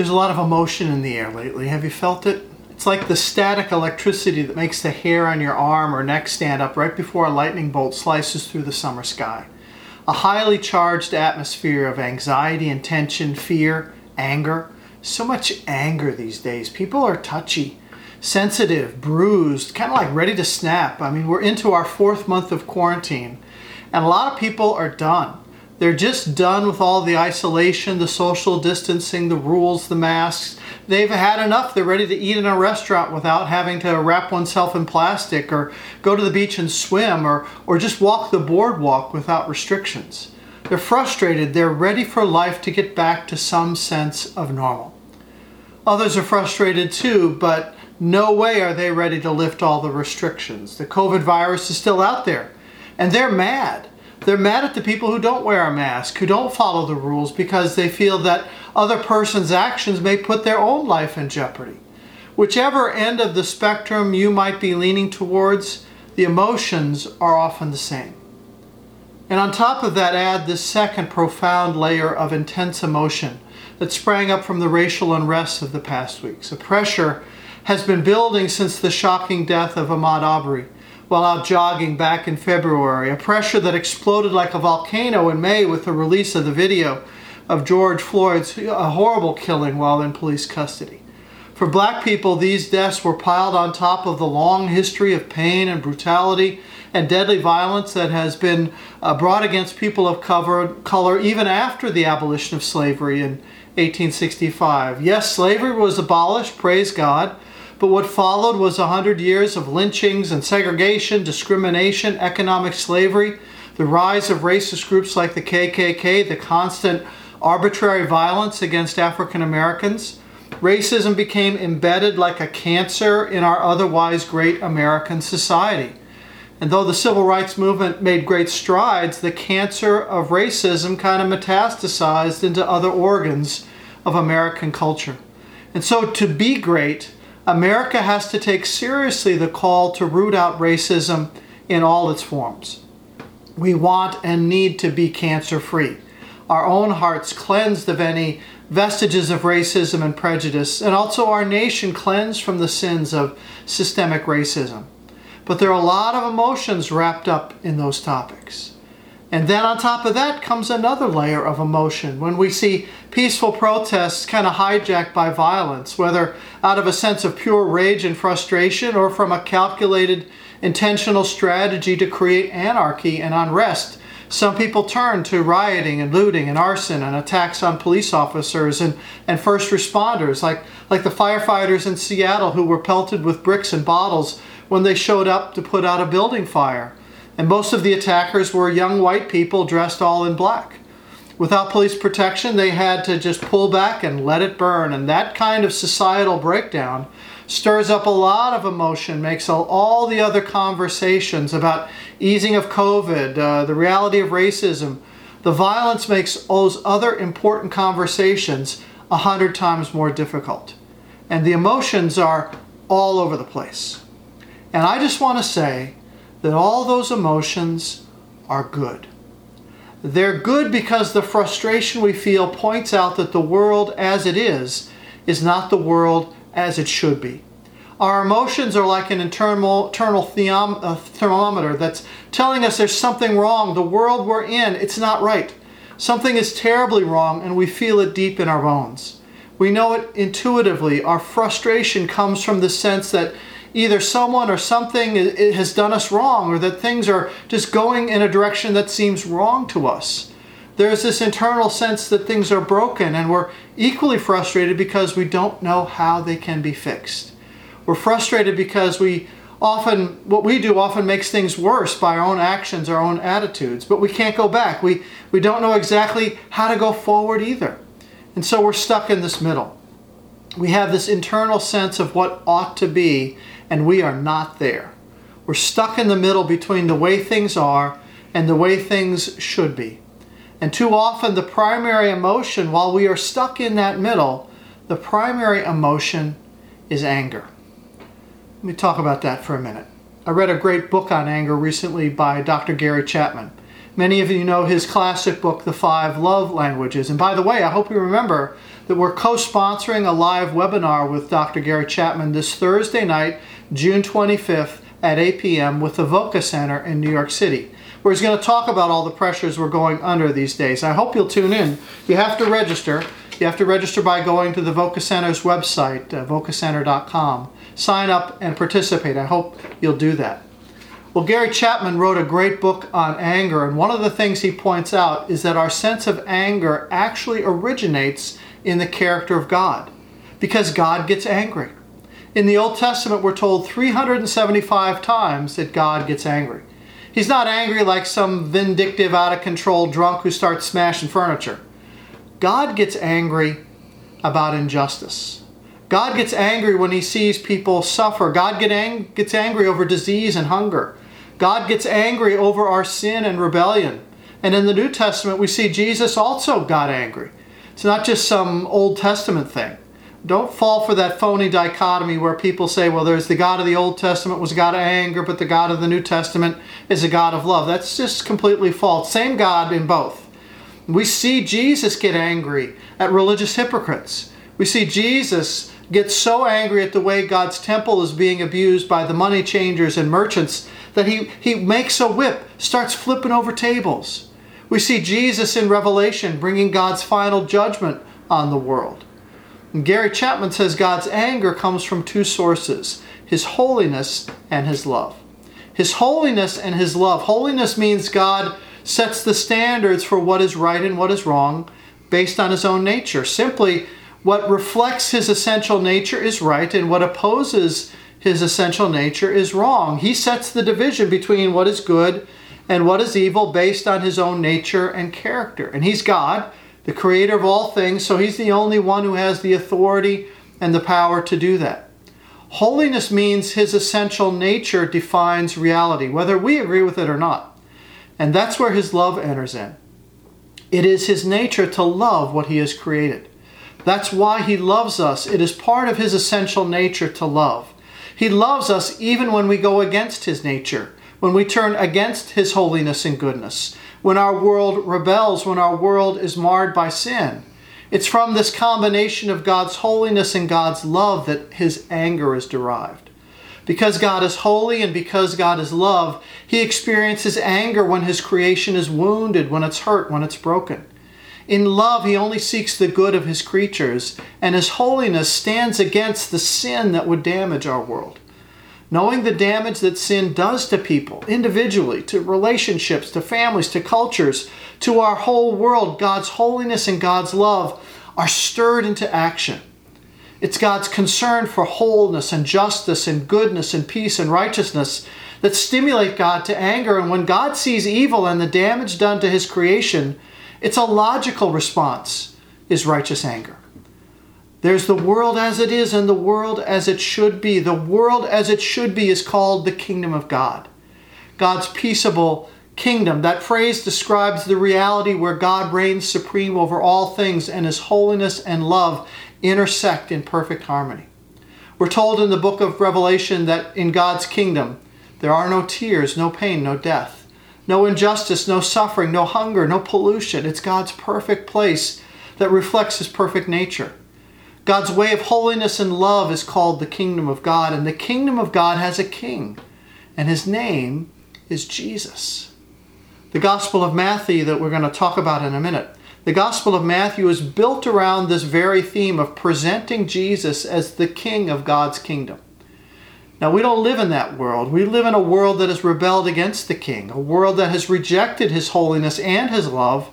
There's a lot of emotion in the air lately. Have you felt it? It's like the static electricity that makes the hair on your arm or neck stand up right before a lightning bolt slices through the summer sky. A highly charged atmosphere of anxiety and tension, fear, anger. So much anger these days. People are touchy, sensitive, bruised, kind of like ready to snap. I mean, we're into our fourth month of quarantine, and a lot of people are done. They're just done with all the isolation, the social distancing, the rules, the masks. They've had enough. They're ready to eat in a restaurant without having to wrap oneself in plastic or go to the beach and swim or, or just walk the boardwalk without restrictions. They're frustrated. They're ready for life to get back to some sense of normal. Others are frustrated too, but no way are they ready to lift all the restrictions. The COVID virus is still out there, and they're mad. They're mad at the people who don't wear a mask, who don't follow the rules because they feel that other person's actions may put their own life in jeopardy. Whichever end of the spectrum you might be leaning towards, the emotions are often the same. And on top of that, add this second profound layer of intense emotion that sprang up from the racial unrest of the past weeks. A pressure has been building since the shocking death of Ahmaud Arbery while out jogging back in February, a pressure that exploded like a volcano in May with the release of the video of George Floyd's horrible killing while in police custody. For black people, these deaths were piled on top of the long history of pain and brutality and deadly violence that has been uh, brought against people of color even after the abolition of slavery in 1865. Yes, slavery was abolished, praise God, but what followed was a hundred years of lynchings and segregation, discrimination, economic slavery, the rise of racist groups like the KKK, the constant arbitrary violence against African Americans. Racism became embedded like a cancer in our otherwise great American society. And though the civil rights movement made great strides, the cancer of racism kind of metastasized into other organs of American culture. And so to be great, America has to take seriously the call to root out racism in all its forms. We want and need to be cancer free. Our own hearts cleansed of any vestiges of racism and prejudice, and also our nation cleansed from the sins of systemic racism. But there are a lot of emotions wrapped up in those topics. And then on top of that comes another layer of emotion when we see peaceful protests kind of hijacked by violence, whether out of a sense of pure rage and frustration or from a calculated, intentional strategy to create anarchy and unrest. Some people turn to rioting and looting and arson and attacks on police officers and, and first responders, like, like the firefighters in Seattle who were pelted with bricks and bottles when they showed up to put out a building fire and most of the attackers were young white people dressed all in black. Without police protection, they had to just pull back and let it burn. And that kind of societal breakdown stirs up a lot of emotion, makes all the other conversations about easing of COVID, uh, the reality of racism, the violence makes all those other important conversations a hundred times more difficult. And the emotions are all over the place. And I just want to say that all those emotions are good. They're good because the frustration we feel points out that the world as it is is not the world as it should be. Our emotions are like an internal, internal theom, uh, thermometer that's telling us there's something wrong. The world we're in, it's not right. Something is terribly wrong, and we feel it deep in our bones. We know it intuitively. Our frustration comes from the sense that either someone or something has done us wrong or that things are just going in a direction that seems wrong to us. There's this internal sense that things are broken, and we're equally frustrated because we don't know how they can be fixed. We're frustrated because we often, what we do often makes things worse by our own actions, our own attitudes, but we can't go back. We, we don't know exactly how to go forward either. And so we're stuck in this middle. We have this internal sense of what ought to be, and we are not there. We're stuck in the middle between the way things are and the way things should be. And too often, the primary emotion, while we are stuck in that middle, the primary emotion is anger. Let me talk about that for a minute. I read a great book on anger recently by Dr. Gary Chapman. Many of you know his classic book, The Five Love Languages. And by the way, I hope you remember that we're co sponsoring a live webinar with Dr. Gary Chapman this Thursday night, June 25th at 8 p.m. with the VOCA Center in New York City, where he's going to talk about all the pressures we're going under these days. I hope you'll tune in. You have to register. You have to register by going to the VOCA Center's website, uh, vocacenter.com. Sign up and participate. I hope you'll do that. Well, Gary Chapman wrote a great book on anger, and one of the things he points out is that our sense of anger actually originates in the character of God, because God gets angry. In the Old Testament, we're told 375 times that God gets angry. He's not angry like some vindictive, out of control drunk who starts smashing furniture. God gets angry about injustice. God gets angry when he sees people suffer. God get ang- gets angry over disease and hunger. God gets angry over our sin and rebellion. And in the New Testament, we see Jesus also got angry. It's not just some Old Testament thing. Don't fall for that phony dichotomy where people say, well, there's the God of the Old Testament was a God of anger, but the God of the New Testament is a God of love. That's just completely false. Same God in both. We see Jesus get angry at religious hypocrites. We see Jesus gets so angry at the way God's temple is being abused by the money changers and merchants that he, he makes a whip, starts flipping over tables. We see Jesus in Revelation bringing God's final judgment on the world. And Gary Chapman says God's anger comes from two sources his holiness and his love. His holiness and his love. Holiness means God sets the standards for what is right and what is wrong based on his own nature. Simply, what reflects his essential nature is right, and what opposes his essential nature is wrong. He sets the division between what is good and what is evil based on his own nature and character. And he's God, the creator of all things, so he's the only one who has the authority and the power to do that. Holiness means his essential nature defines reality, whether we agree with it or not. And that's where his love enters in. It is his nature to love what he has created. That's why he loves us. It is part of his essential nature to love. He loves us even when we go against his nature, when we turn against his holiness and goodness, when our world rebels, when our world is marred by sin. It's from this combination of God's holiness and God's love that his anger is derived. Because God is holy and because God is love, he experiences anger when his creation is wounded, when it's hurt, when it's broken. In love, he only seeks the good of his creatures, and his holiness stands against the sin that would damage our world. Knowing the damage that sin does to people, individually, to relationships, to families, to cultures, to our whole world, God's holiness and God's love are stirred into action. It's God's concern for wholeness and justice and goodness and peace and righteousness that stimulate God to anger. And when God sees evil and the damage done to his creation, it's a logical response, is righteous anger. There's the world as it is and the world as it should be. The world as it should be is called the kingdom of God. God's peaceable kingdom. That phrase describes the reality where God reigns supreme over all things and his holiness and love intersect in perfect harmony. We're told in the book of Revelation that in God's kingdom there are no tears, no pain, no death no injustice, no suffering, no hunger, no pollution. It's God's perfect place that reflects His perfect nature. God's way of holiness and love is called the kingdom of God, and the kingdom of God has a king, and his name is Jesus. The Gospel of Matthew, that we're going to talk about in a minute, the Gospel of Matthew is built around this very theme of presenting Jesus as the king of God's kingdom. Now, we don't live in that world. We live in a world that has rebelled against the King, a world that has rejected his holiness and his love,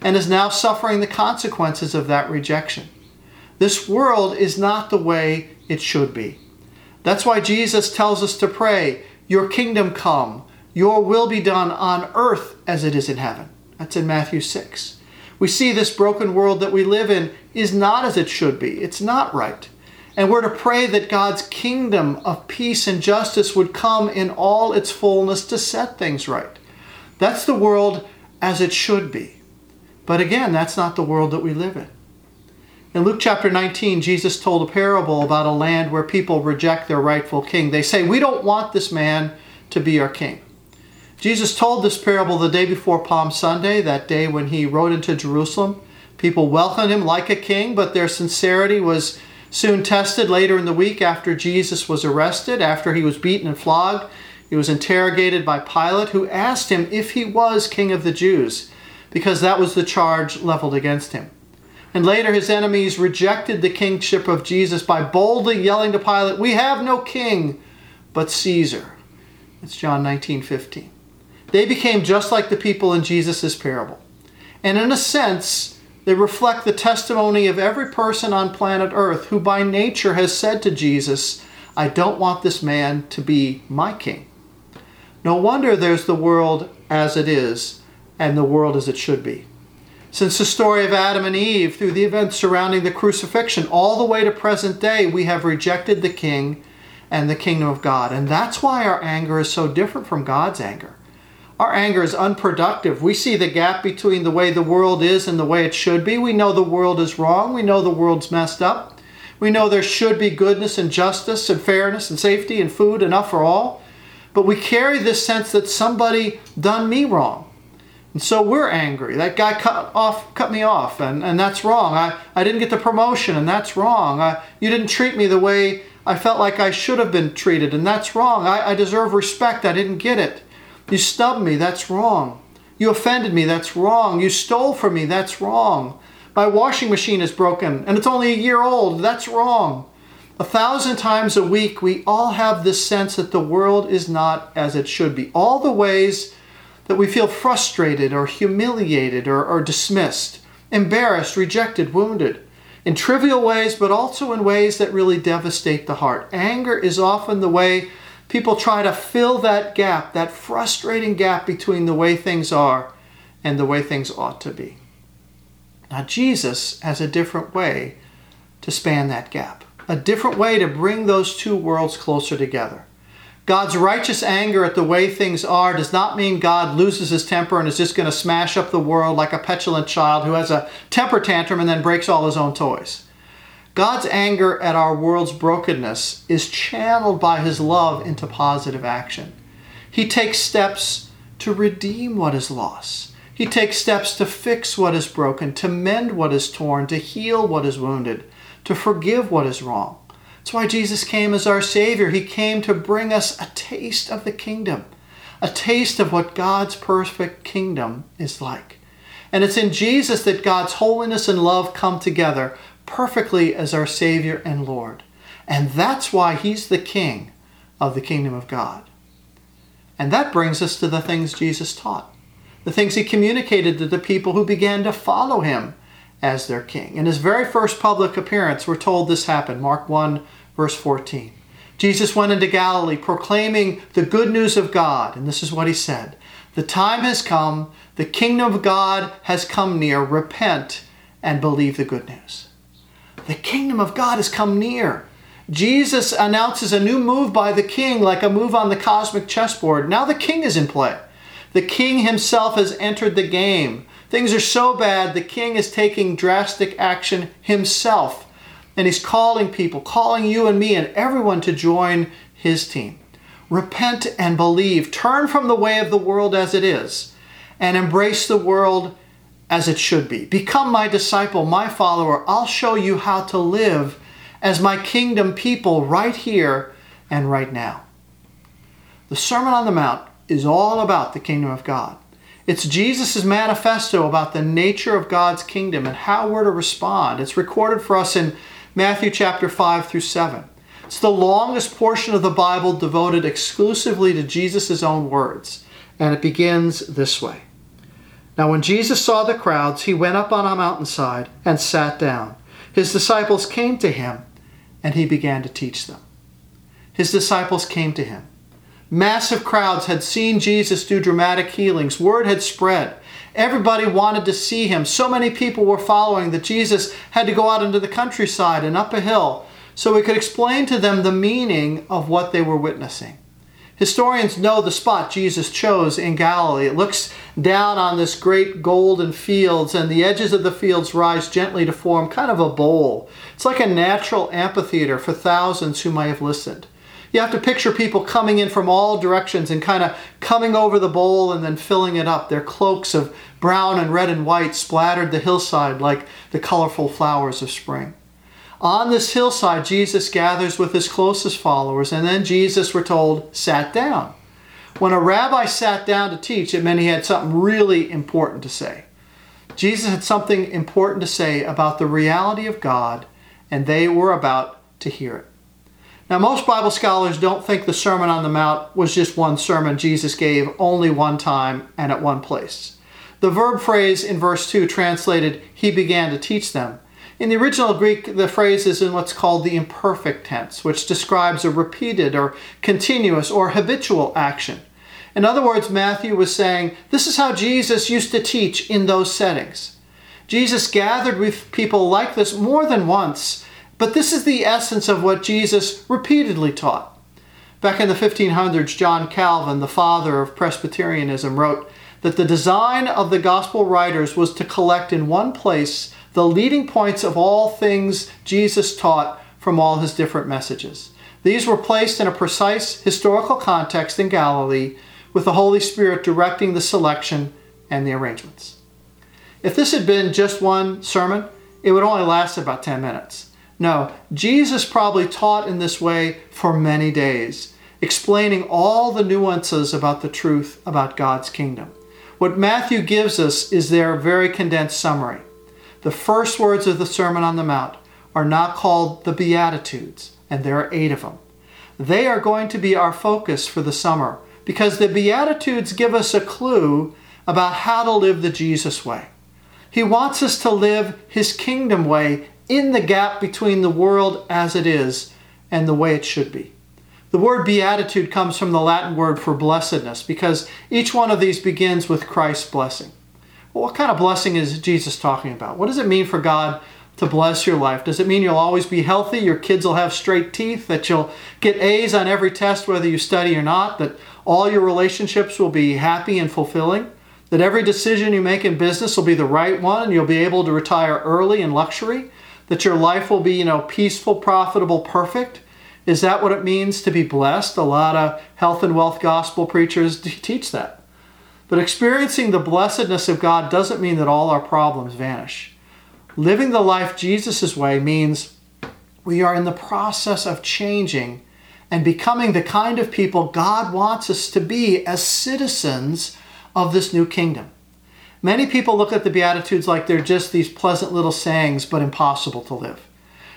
and is now suffering the consequences of that rejection. This world is not the way it should be. That's why Jesus tells us to pray, Your kingdom come, your will be done on earth as it is in heaven. That's in Matthew 6. We see this broken world that we live in is not as it should be. It's not right. And we're to pray that God's kingdom of peace and justice would come in all its fullness to set things right. That's the world as it should be. But again, that's not the world that we live in. In Luke chapter 19, Jesus told a parable about a land where people reject their rightful king. They say, We don't want this man to be our king. Jesus told this parable the day before Palm Sunday, that day when he rode into Jerusalem People welcomed him like a king, but their sincerity was soon tested later in the week after Jesus was arrested, after he was beaten and flogged. He was interrogated by Pilate, who asked him if he was king of the Jews, because that was the charge leveled against him. And later, his enemies rejected the kingship of Jesus by boldly yelling to Pilate, We have no king but Caesar. It's John 19 15. They became just like the people in Jesus' parable. And in a sense, they reflect the testimony of every person on planet Earth who by nature has said to Jesus, I don't want this man to be my king. No wonder there's the world as it is and the world as it should be. Since the story of Adam and Eve, through the events surrounding the crucifixion, all the way to present day, we have rejected the king and the kingdom of God. And that's why our anger is so different from God's anger. Our anger is unproductive. We see the gap between the way the world is and the way it should be. We know the world is wrong. We know the world's messed up. We know there should be goodness and justice and fairness and safety and food enough for all. But we carry this sense that somebody done me wrong. And so we're angry. That guy cut off, cut me off, and, and that's wrong. I, I didn't get the promotion, and that's wrong. I, you didn't treat me the way I felt like I should have been treated, and that's wrong. I, I deserve respect. I didn't get it. You snubbed me, that's wrong. You offended me, that's wrong. You stole from me, that's wrong. My washing machine is broken and it's only a year old, that's wrong. A thousand times a week, we all have this sense that the world is not as it should be. All the ways that we feel frustrated or humiliated or, or dismissed, embarrassed, rejected, wounded. In trivial ways, but also in ways that really devastate the heart. Anger is often the way people try to fill that gap, that frustrating gap between the way things are and the way things ought to be. Now, Jesus has a different way to span that gap, a different way to bring those two worlds closer together. God's righteous anger at the way things are does not mean God loses his temper and is just going to smash up the world like a petulant child who has a temper tantrum and then breaks all his own toys. God's anger at our world's brokenness is channeled by his love into positive action. He takes steps to redeem what is lost. He takes steps to fix what is broken, to mend what is torn, to heal what is wounded, to forgive what is wrong. That's why Jesus came as our Savior. He came to bring us a taste of the kingdom, a taste of what God's perfect kingdom is like. And it's in Jesus that God's holiness and love come together perfectly as our Savior and Lord. And that's why He's the King of the kingdom of God. And that brings us to the things Jesus taught, the things He communicated to the people who began to follow Him as their King. In His very first public appearance, we're told this happened. Mark 1, verse 14. Jesus went into Galilee proclaiming the good news of God, and this is what He said The time has come, the kingdom of God has come near. Repent and believe the good news. The kingdom of God has come near. Jesus announces a new move by the king, like a move on the cosmic chessboard. Now the king is in play. The king himself has entered the game. Things are so bad, the king is taking drastic action himself. And he's calling people, calling you and me and everyone to join his team. Repent and believe. Turn from the way of the world as it is and embrace the world as it should be. Become my disciple, my follower. I'll show you how to live as my kingdom people right here and right now. The Sermon on the Mount is all about the kingdom of God. It's Jesus' manifesto about the nature of God's kingdom and how we're to respond. It's recorded for us in Matthew chapter 5 through 7. It's the longest portion of the Bible devoted exclusively to Jesus' own words, and it begins this way. Now, when Jesus saw the crowds, he went up on a mountainside and sat down. His disciples came to him, and he began to teach them. His disciples came to him. Massive crowds had seen Jesus do dramatic healings. Word had spread. Everybody wanted to see him. So many people were following that Jesus had to go out into the countryside and up a hill so he could explain to them the meaning of what they were witnessing. Historians know the spot Jesus chose in Galilee. It looks down on this great golden fields, and the edges of the fields rise gently to form kind of a bowl. It's like a natural amphitheater for thousands who might have listened. You have to picture people coming in from all directions and kind of coming over the bowl and then filling it up. Their cloaks of brown and red and white splattered the hillside like the colorful flowers of spring. On this hillside, Jesus gathers with his closest followers, and then Jesus, we're told, sat down. When a rabbi sat down to teach, it meant he had something really important to say. Jesus had something important to say about the reality of God, and they were about to hear it. Now, most Bible scholars don't think the Sermon on the Mount was just one sermon Jesus gave only one time and at one place. The verb phrase in verse 2 translated, He began to teach them, in the original Greek, the phrase is in what's called the imperfect tense, which describes a repeated or continuous or habitual action. In other words, Matthew was saying, this is how Jesus used to teach in those settings. Jesus gathered with people like this more than once, but this is the essence of what Jesus repeatedly taught. Back in the 1500s, John Calvin, the father of Presbyterianism, wrote that the design of the gospel writers was to collect in one place the leading points of all things Jesus taught from all his different messages. These were placed in a precise historical context in Galilee, with the Holy Spirit directing the selection and the arrangements. If this had been just one sermon, it would only last about 10 minutes. No, Jesus probably taught in this way for many days, explaining all the nuances about the truth about God's kingdom. What Matthew gives us is their very condensed summary. The first words of the Sermon on the Mount are not called the Beatitudes, and there are eight of them. They are going to be our focus for the summer because the Beatitudes give us a clue about how to live the Jesus way. He wants us to live His kingdom way in the gap between the world as it is and the way it should be. The word beatitude comes from the Latin word for blessedness because each one of these begins with Christ's blessing. Well, what kind of blessing is Jesus talking about? What does it mean for God to bless your life? Does it mean you'll always be healthy? Your kids will have straight teeth? That you'll get A's on every test, whether you study or not? That all your relationships will be happy and fulfilling? That every decision you make in business will be the right one and you'll be able to retire early in luxury? That your life will be, you know, peaceful, profitable, perfect? Is that what it means to be blessed? A lot of health and wealth gospel preachers teach that. But experiencing the blessedness of God doesn't mean that all our problems vanish. Living the life Jesus' way means we are in the process of changing and becoming the kind of people God wants us to be as citizens of this new kingdom. Many people look at the Beatitudes like they're just these pleasant little sayings, but impossible to live.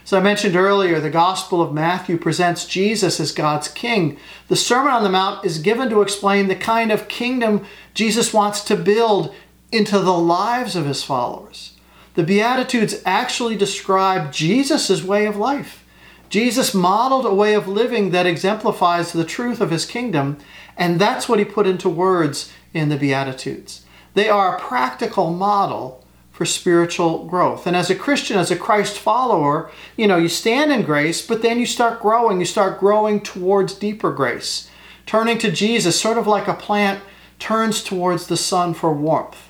As I mentioned earlier, the Gospel of Matthew presents Jesus as God's King. The Sermon on the Mount is given to explain the kind of kingdom Jesus wants to build into the lives of his followers. The Beatitudes actually describe Jesus' way of life. Jesus modeled a way of living that exemplifies the truth of his kingdom, and that's what he put into words in the Beatitudes. They are a practical model for spiritual growth. And as a Christian, as a Christ follower, you know, you stand in grace, but then you start growing. You start growing towards deeper grace, turning to Jesus, sort of like a plant turns towards the sun for warmth.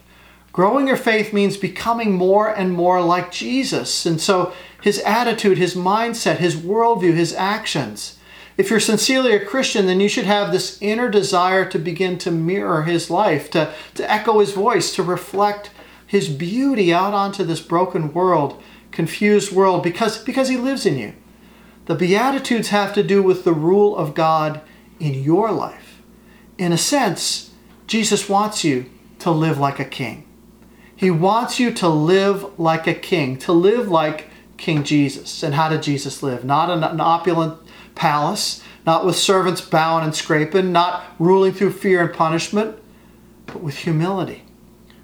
Growing your faith means becoming more and more like Jesus. And so his attitude, his mindset, his worldview, his actions. If you're sincerely a Christian, then you should have this inner desire to begin to mirror his life, to, to echo his voice, to reflect his beauty out onto this broken world, confused world, because, because he lives in you. The Beatitudes have to do with the rule of God in your life. In a sense, Jesus wants you to live like a king. He wants you to live like a king, to live like King Jesus. And how did Jesus live? Not in an opulent palace, not with servants bowing and scraping, not ruling through fear and punishment, but with humility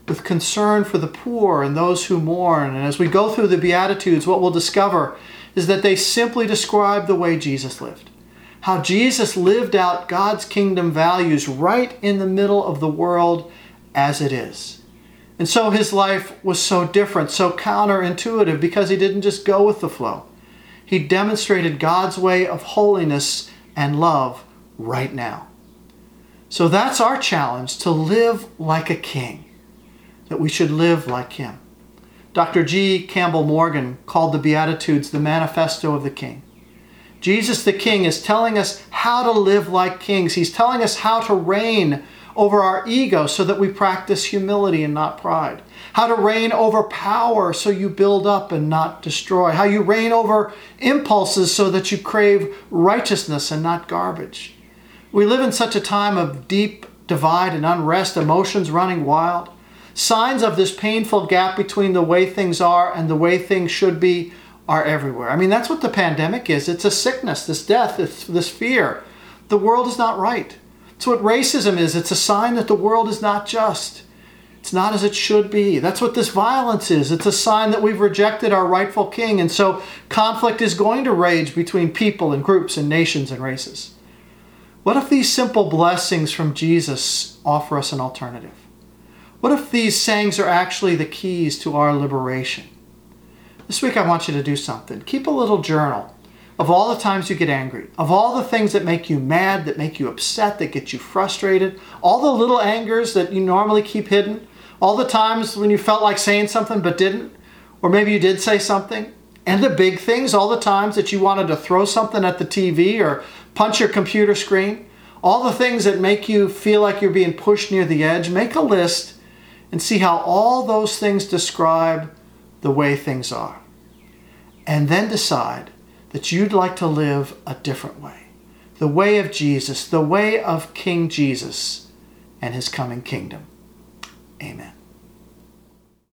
with concern for the poor and those who mourn. And as we go through the Beatitudes, what we'll discover is that they simply describe the way Jesus lived. How Jesus lived out God's kingdom values right in the middle of the world as it is. And so his life was so different, so counterintuitive, because he didn't just go with the flow. He demonstrated God's way of holiness and love right now. So that's our challenge to live like a king that we should live like him. Dr. G. Campbell Morgan called the Beatitudes the manifesto of the King. Jesus the King is telling us how to live like kings. He's telling us how to reign over our ego so that we practice humility and not pride. How to reign over power so you build up and not destroy. How you reign over impulses so that you crave righteousness and not garbage. We live in such a time of deep divide and unrest, emotions running wild. Signs of this painful gap between the way things are and the way things should be are everywhere. I mean, that's what the pandemic is it's a sickness, this death, this, fear. The world is not right. It's what racism is it's a sign that the world is not just. It's not as it should be. That's what this violence is. It's a sign that we've rejected our rightful king, and so conflict is going to rage between people and groups and nations and races. What if these simple blessings from Jesus offer us an alternative? What if these sayings are actually the keys to our liberation? This week I want you to do something. Keep a little journal of all the times you get angry, of all the things that make you mad, that make you upset, that get you frustrated, all the little angers that you normally keep hidden, all the times when you felt like saying something but didn't, or maybe you did say something, and the big things, all the times that you wanted to throw something at the TV or punch your computer screen, all the things that make you feel like you're being pushed near the edge, make a list and see how all those things describe the way things are. And then decide that you'd like to live a different way the way of Jesus, the way of King Jesus and his coming kingdom. Amen.